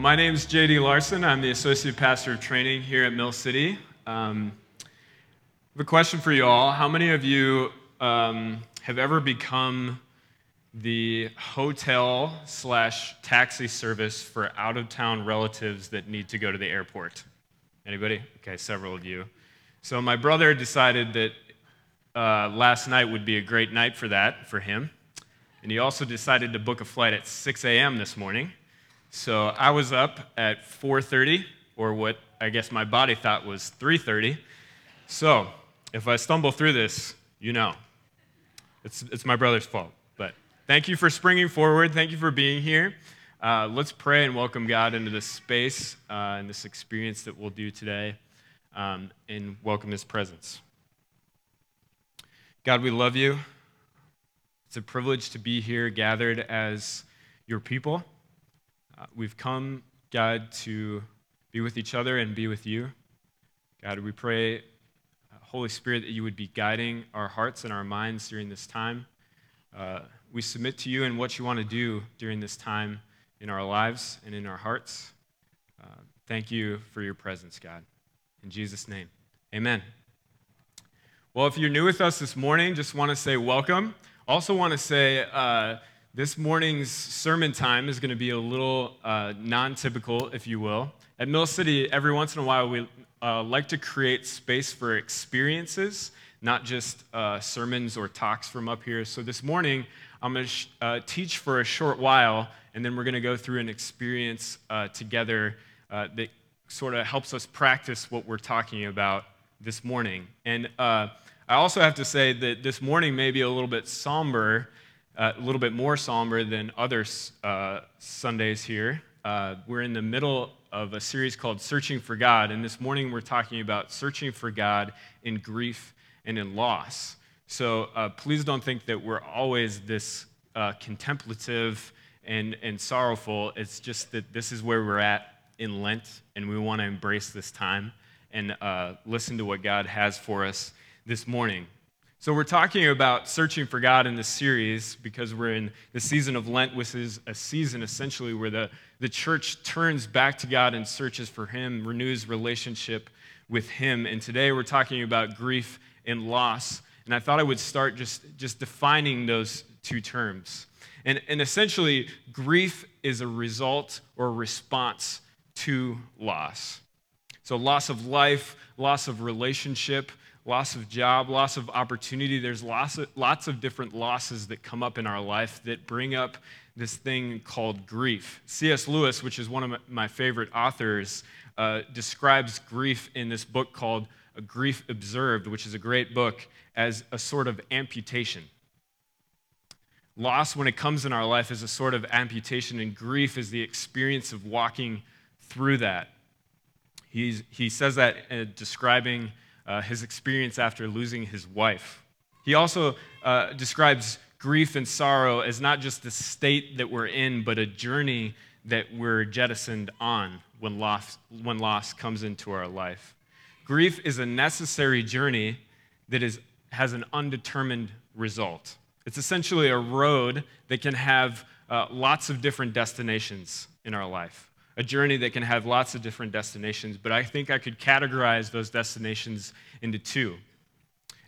My name is JD Larson. I'm the Associate Pastor of Training here at Mill City. Um, I have a question for you all. How many of you um, have ever become the hotel slash taxi service for out of town relatives that need to go to the airport? Anybody? Okay, several of you. So my brother decided that uh, last night would be a great night for that for him, and he also decided to book a flight at 6 a.m. this morning. So I was up at 4:30, or what I guess my body thought was 3:30. So if I stumble through this, you know, it's it's my brother's fault. But thank you for springing forward. Thank you for being here. Uh, let's pray and welcome God into this space uh, and this experience that we'll do today, um, and welcome His presence. God, we love you. It's a privilege to be here gathered as your people. Uh, we've come, God, to be with each other and be with you. God, we pray, uh, Holy Spirit, that you would be guiding our hearts and our minds during this time. Uh, we submit to you and what you want to do during this time in our lives and in our hearts. Uh, thank you for your presence, God. In Jesus' name, amen. Well, if you're new with us this morning, just want to say welcome. Also, want to say, uh, this morning's sermon time is going to be a little uh, non typical, if you will. At Mill City, every once in a while, we uh, like to create space for experiences, not just uh, sermons or talks from up here. So this morning, I'm going to sh- uh, teach for a short while, and then we're going to go through an experience uh, together uh, that sort of helps us practice what we're talking about this morning. And I also have to say that this morning may be a little bit somber a little bit more somber than other uh, Sundays here. Uh, we're in the middle of a series called Searching for God, and this morning we're talking about searching for God in grief and in loss. So uh, please don't think that we're always this uh, contemplative and, and sorrowful. It's just that this is where we're at in Lent, and we want to embrace this time and uh, listen to what God has for us this morning. So, we're talking about searching for God in this series because we're in the season of Lent, which is a season essentially where the, the church turns back to God and searches for Him, renews relationship with Him. And today we're talking about grief and loss. And I thought I would start just, just defining those two terms. And, and essentially, grief is a result or response to loss. So, loss of life, loss of relationship, loss of job, loss of opportunity. There's lots of, lots of different losses that come up in our life that bring up this thing called grief. C.S. Lewis, which is one of my favorite authors, uh, describes grief in this book called A Grief Observed, which is a great book, as a sort of amputation. Loss, when it comes in our life, is a sort of amputation, and grief is the experience of walking through that. He's, he says that uh, describing uh, his experience after losing his wife. He also uh, describes grief and sorrow as not just the state that we're in, but a journey that we're jettisoned on when loss, when loss comes into our life. Grief is a necessary journey that is, has an undetermined result. It's essentially a road that can have uh, lots of different destinations in our life a journey that can have lots of different destinations, but I think I could categorize those destinations into two.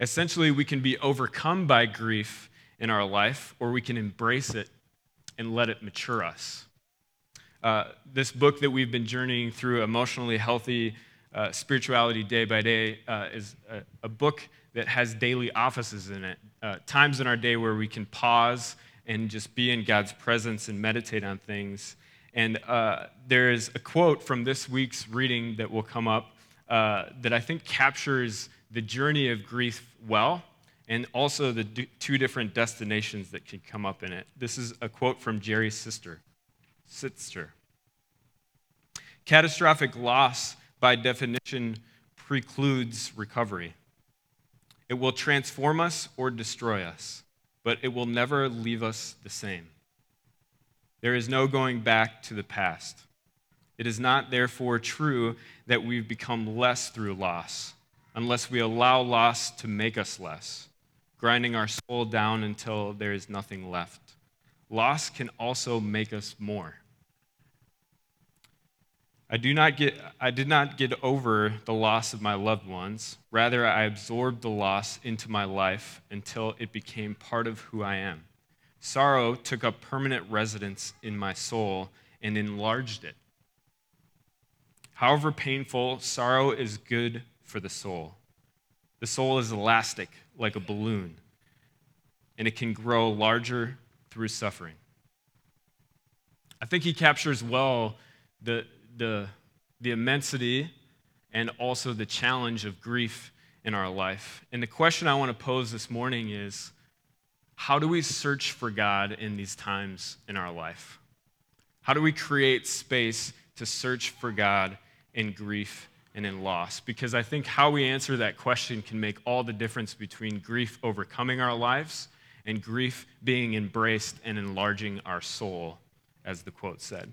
Essentially, we can be overcome by grief in our life, or we can embrace it and let it mature us. Uh, this book that we've been journeying through, Emotionally Healthy uh, Spirituality Day by Day, uh, is a, a, book that has daily offices in it. Uh, times in our day where we can pause and just be in God's presence and meditate on things. And uh, there is a quote from this week's reading that will come up uh, that I think captures the journey of grief well and also the d- two different destinations that can come up in it. This is a quote from Jerry Sittser. Sittser. Catastrophic loss, by definition, precludes recovery. It will transform us or destroy us, but it will never leave us the same. There is no going back to the past. It is not, therefore, true that we've become less through loss, unless we allow loss to make us less, grinding our soul down until there is nothing left. Loss can also make us more. I, do not get, I did not get over the loss of my loved ones. Rather, I absorbed the loss into my life until it became part of who I am. Sorrow took up permanent residence in my soul and enlarged it. However painful, sorrow is good for the soul. The soul is elastic, like a balloon, and it can grow larger through suffering. I think he captures well the, the, the immensity and also the challenge of grief in our life. And the question I want to pose this morning is how do we search for God in these times in our life? How do we create space to search for God in grief and in loss? Because I think how we answer that question can make all the difference between grief overcoming our lives and grief being embraced and enlarging our soul, as the quote said.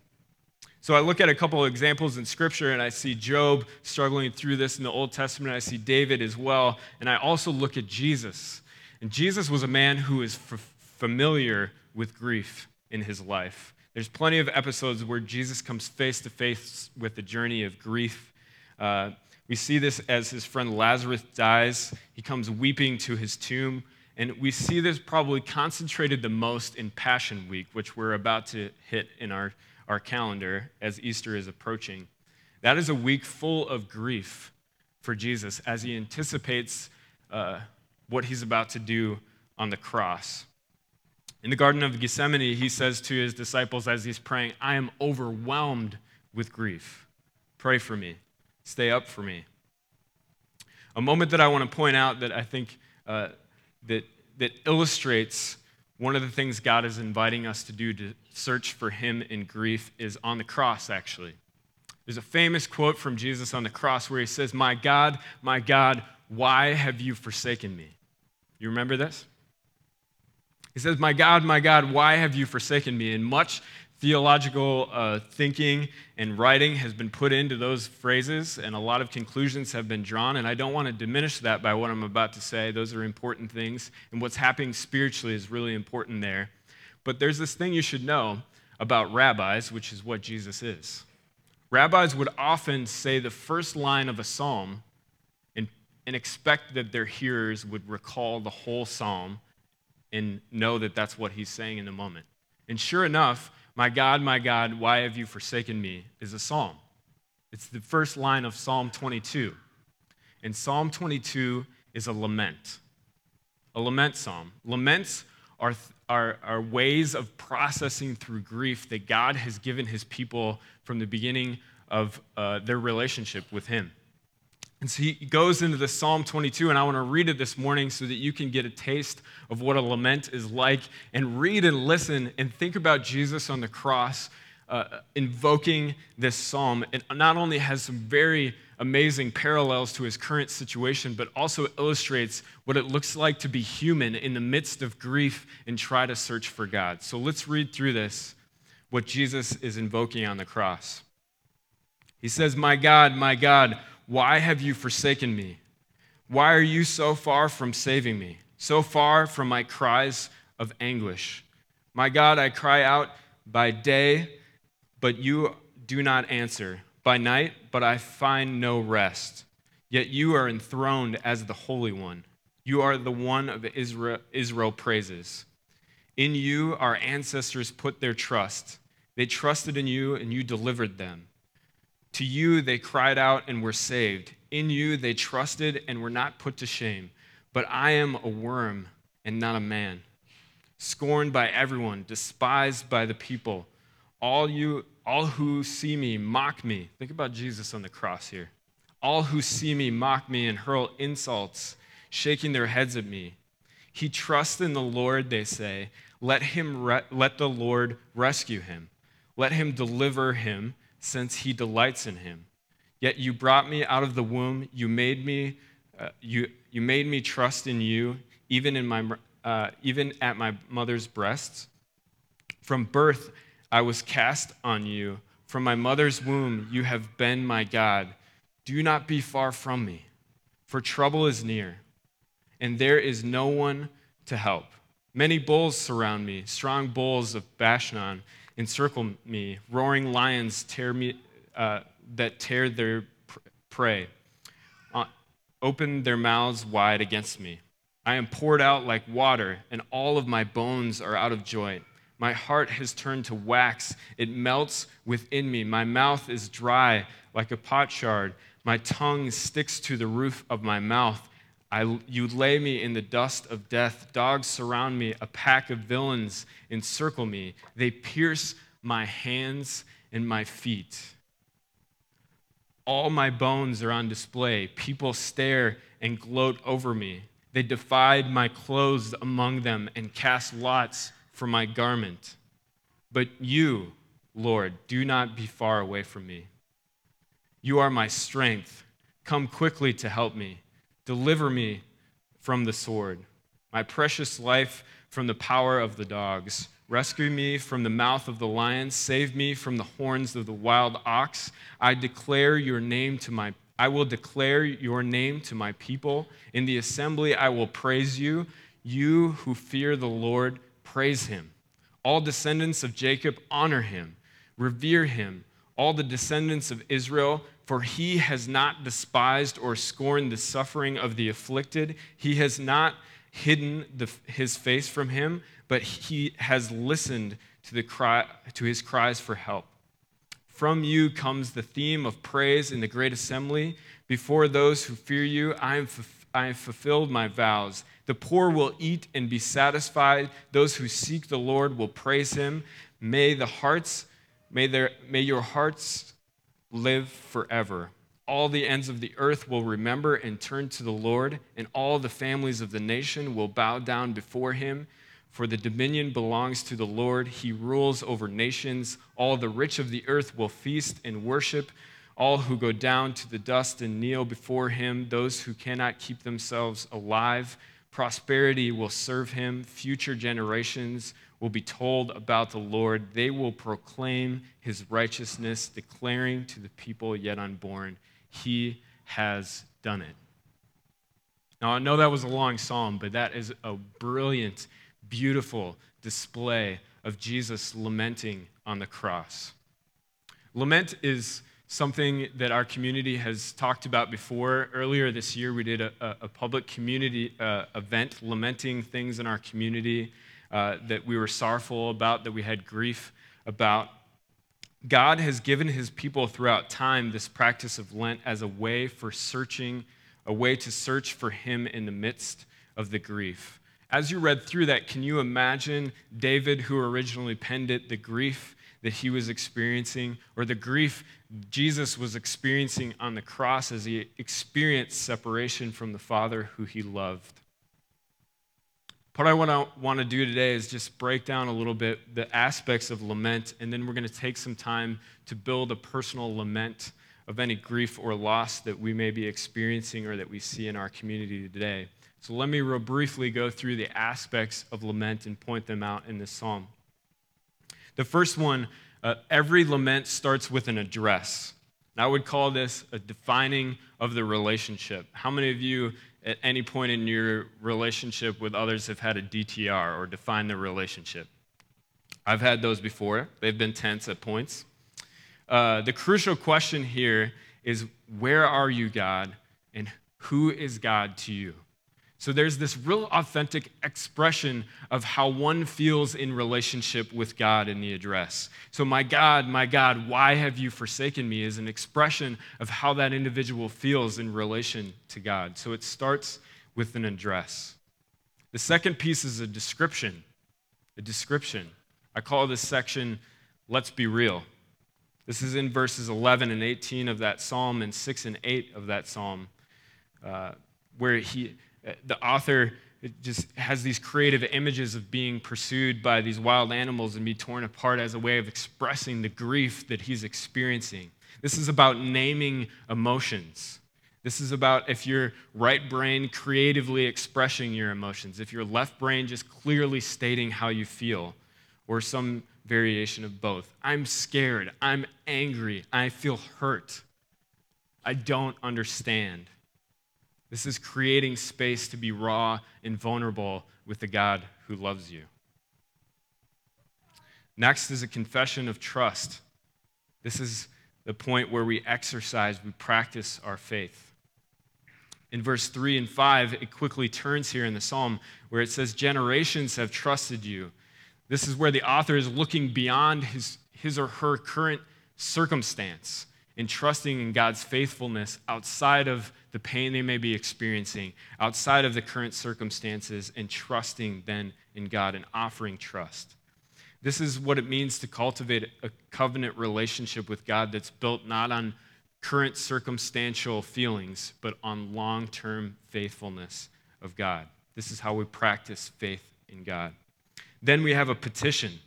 So I look at a couple of examples in Scripture and I see Job struggling through this in the Old Testament. I see David as well. And I also look at Jesus. And Jesus was a man who is f- familiar with grief in his life. There's plenty of episodes where Jesus comes face to face with the journey of grief. Uh, we see this as his friend Lazarus dies. He comes weeping to his tomb. And we see this probably concentrated the most in Passion Week, which we're about to hit in our, our calendar as Easter is approaching. That is a week full of grief for Jesus as he anticipates uh, what he's about to do on the cross. In the Garden of Gethsemane, he says to his disciples as he's praying, I am overwhelmed with grief. Pray for me. Stay up for me. A moment that I want to point out that I think uh, that, that illustrates one of the things God is inviting us to do to search for Him in grief is on the cross, actually. There's a famous quote from Jesus on the cross where He says, My God, my God, why have you forsaken me? You remember this? He says, My God, my God, why have you forsaken me? And much theological uh, thinking and writing has been put into those phrases, and a lot of conclusions have been drawn. And I don't want to diminish that by what I'm about to say. Those are important things, and what's happening spiritually is really important there. But there's this thing you should know about rabbis, which is what Jesus is. Rabbis would often say the first line of a psalm and expect that their hearers would recall the whole psalm and know that that's what he's saying in the moment. And sure enough, my God, my God, why have you forsaken me? is a psalm. It's the first line of Psalm 22. And Psalm 22 is a lament, a lament psalm. Laments are, are, are ways of processing through grief that God has given his people from the beginning of uh, their relationship with him. And so he goes into the Psalm 22, and I want to read it this morning so that you can get a taste of what a lament is like and read and listen and think about Jesus on the cross uh, invoking this psalm. It not only has some very amazing parallels to his current situation, but also illustrates what it looks like to be human in the midst of grief and try to search for God. So let's read through this, what Jesus is invoking on the cross. He says, My God, my God, why have you forsaken me? Why are you so far from saving me, so far from my cries of anguish? My God, I cry out by day, but you do not answer, by night, but I find no rest. Yet you are enthroned as the Holy One. You are the one of Israel, Israel praises. In you, our ancestors put their trust. They trusted in you, and you delivered them. To you they cried out and were saved. In you they trusted and were not put to shame. But I am a worm and not a man, scorned by everyone, despised by the people. All you all who see me mock me. Think about Jesus on the cross here. All who see me mock me and hurl insults, shaking their heads at me. He trusts in the Lord, they say. Let him re- let the Lord rescue him. Let him deliver him since he delights in him. Yet you brought me out of the womb. You made me, uh, you, you made me trust in you, even, in my, uh, even at my mother's breasts. From birth, I was cast on you. From my mother's womb, you have been my God. Do not be far from me, for trouble is near, and there is no one to help. Many bulls surround me, strong bulls of Bashan encircle me. Roaring lions tear me, uh, that tear their prey uh, open their mouths wide against me. I am poured out like water, and all of my bones are out of joint. My heart has turned to wax, it melts within me. My mouth is dry like a potsherd. My tongue sticks to the roof of my mouth. I, you lay me in the dust of death. Dogs surround me. A pack of villains encircle me. They pierce my hands and my feet. All my bones are on display. People stare and gloat over me. They divide my clothes among them and cast lots for my garment. But you, Lord, do not be far away from me. You are my strength. Come quickly to help me. Deliver me from the sword, my precious life from the power of the dogs. Rescue me from the mouth of the lion. Save me from the horns of the wild ox. I declare your name to my I will declare your name to my people. In the assembly I will praise you. You who fear the Lord, praise him. All descendants of Jacob honor him. Revere him. All the descendants of Israel, for he has not despised or scorned the suffering of the afflicted. He has not hidden the, his face from him but he has listened to, the cry, to his cries for help. From you comes the theme of praise in the great assembly. Before those who fear you, I, am, I have fulfilled my vows. The poor will eat and be satisfied. Those who seek the Lord will praise him. May the hearts, may, their, may your hearts live forever. All the ends of the earth will remember and turn to the Lord, and all the families of the nation will bow down before him. For the dominion belongs to the Lord. He rules over nations. All the rich of the earth will feast and worship. All who go down to the dust and kneel before him, those who cannot keep themselves alive. Prosperity will serve him. Future generations will be told about the Lord. They will proclaim his righteousness, declaring to the people yet unborn, He has done it. Now, I know that was a long psalm, but that is a brilliant beautiful display of Jesus lamenting on the cross. Lament is something that our community has talked about before. Earlier this year, we did a, a public community uh, event lamenting things in our community uh, that we were sorrowful about, that we had grief about. God has given his people throughout time this practice of Lent as a way for searching, a way to search for him in the midst of the grief. As you read through that, can you imagine David, who originally penned it, the grief that he was experiencing, or the grief Jesus was experiencing on the cross as he experienced separation from the Father who he loved? What I want to do today is just break down a little bit the aspects of lament, and then we're going to take some time to build a personal lament of any grief or loss that we may be experiencing or that we see in our community today. So let me real briefly go through the aspects of lament and point them out in this psalm. The first one uh, every lament starts with an address. I would call this a defining of the relationship. How many of you, at any point in your relationship with others, have had a DTR or define the relationship? I've had those before, they've been tense at points. Uh, the crucial question here is where are you, God, and who is God to you? So there's this real authentic expression of how one feels in relationship with God in the address. So, my God, my God, why have you forsaken me is an expression of how that individual feels in relation to God. So it starts with an address. The second piece is a description. A description. I call this section, Let's Be Real. This is in verses 11 and 18 of that psalm and 6 and 8 of that psalm, uh, where he Uh, the author just has these creative images of being pursued by these wild animals and be torn apart as a way of expressing the grief that he's experiencing. This is about naming emotions. This is about if your right brain creatively expressing your emotions, if your left brain just clearly stating how you feel, or some variation of both. I'm scared. I'm angry. I feel hurt. I don't understand. This is creating space to be raw and vulnerable with the God who loves you. Next is a confession of trust. This is the point where we exercise, we practice our faith. In verse 3 and 5, it quickly turns here in the psalm where it says, Generations have trusted you. This is where the author is looking beyond his, his or her current circumstance and trusting in God's faithfulness outside of the pain they may be experiencing, outside of the current circumstances, and trusting then in God and offering trust. This is what it means to cultivate a covenant relationship with God that's built not on current circumstantial feelings, but on long term faithfulness of God. This is how we practice faith in God. Then we have a petition.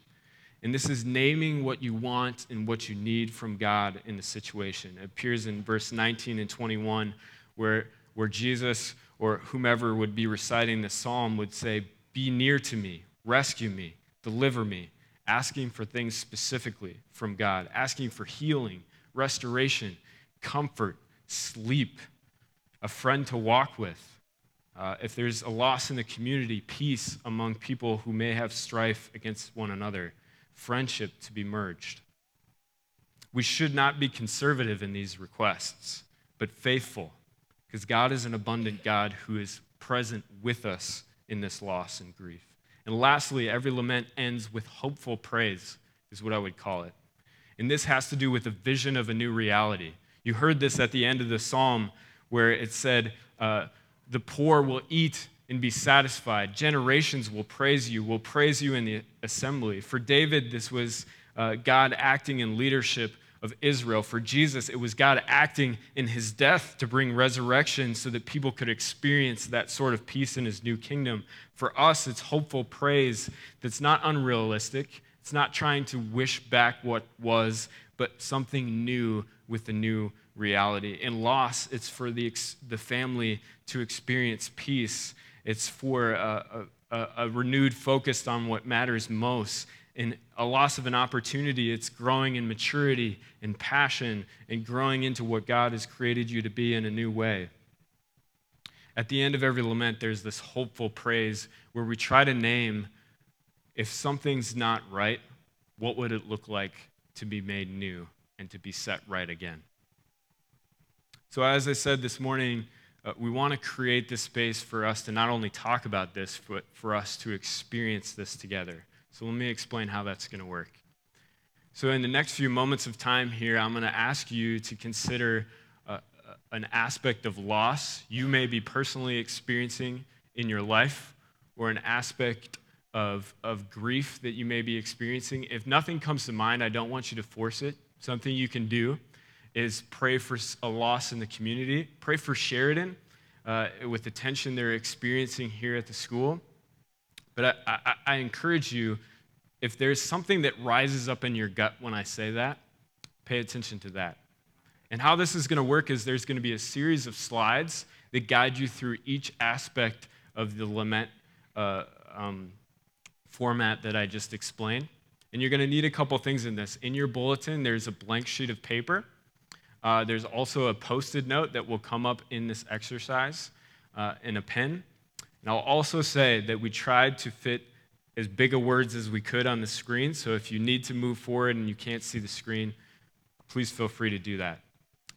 And this is naming what you want and what you need from God in the situation. It appears in verse 19 and 21, where, where Jesus or whomever would be reciting the psalm would say, Be near to me, rescue me, deliver me, asking for things specifically from God, asking for healing, restoration, comfort, sleep, a friend to walk with. Uh, if there's a loss in the community, peace among people who may have strife against one another friendship to be merged. We should not be conservative in these requests, but faithful, because God is an abundant God who is present with us in this loss and grief. And lastly, every lament ends with hopeful praise, is what I would call it. And this has to do with the vision of a new reality. You heard this at the end of the psalm where it said, uh, The poor will eat and be satisfied. Generations will praise you, will praise you in the assembly. For David, this was uh, God acting in leadership of Israel. For Jesus, it was God acting in his death to bring resurrection so that people could experience that sort of peace in his new kingdom. For us, it's hopeful praise that's not unrealistic. It's not trying to wish back what was, but something new with the new reality. In loss, it's for the, the family to experience peace it's for a, a, a renewed focus on what matters most. In a loss of an opportunity, it's growing in maturity and passion and growing into what God has created you to be in a new way. At the end of every lament, there's this hopeful praise where we try to name if something's not right, what would it look like to be made new and to be set right again? So, as I said this morning, uh, we want to create this space for us to not only talk about this, but for us to experience this together. So let me explain how that's going to work. So, in the next few moments of time here, I'm going to ask you to consider uh, uh, an aspect of loss you may be personally experiencing in your life, or an aspect of, of grief that you may be experiencing. If nothing comes to mind, I don't want you to force it. Something you can do is pray for a loss in the community. Pray for Sheridan uh, with the tension they're experiencing here at the school. But I, I, I encourage you, if there's something that rises up in your gut when I say that, pay attention to that. And how this is going to work is there's going to be a series of slides that guide you through each aspect of the lament uh, um, format that I just explained. And you're going to need a couple things in this. In your bulletin, there's a blank sheet of paper uh, there's also a posted note that will come up in this exercise uh, in a pen. And I'll also say that we tried to fit as big of words as we could on the screen. So if you need to move forward and you can't see the screen, please feel free to do that.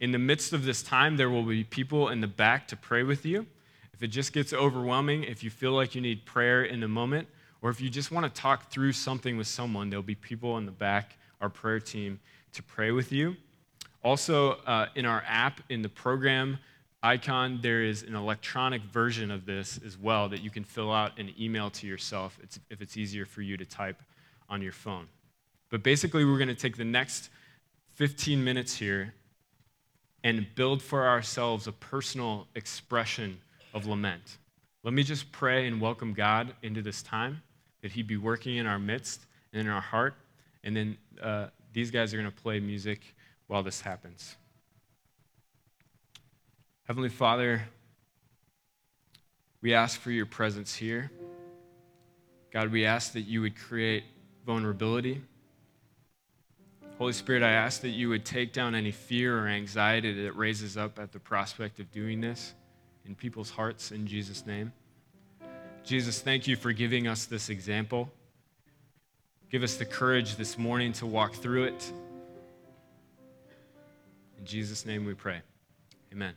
In the midst of this time, there will be people in the back to pray with you. If it just gets overwhelming, if you feel like you need prayer in a moment, or if you just want to talk through something with someone, there'll be people in the back, our prayer team, to pray with you. Also, uh, in our app, in the program icon, there is an electronic version of this as well that you can fill out and email to yourself if it's easier for you to type on your phone. But basically, we're going to take the next 15 minutes here and build for ourselves a personal expression of lament. Let me just pray and welcome God into this time, that He be working in our midst and in our heart. And then uh, these guys are going to play music while this happens. Heavenly Father, we ask for your presence here. God, we ask that you would create vulnerability. Holy Spirit, I ask that you would take down any fear or anxiety that raises up at the prospect of doing this in people's hearts in Jesus' name. Jesus, thank you for giving us this example. Give us the courage this morning to walk through it In Jesus' name we pray. Amen.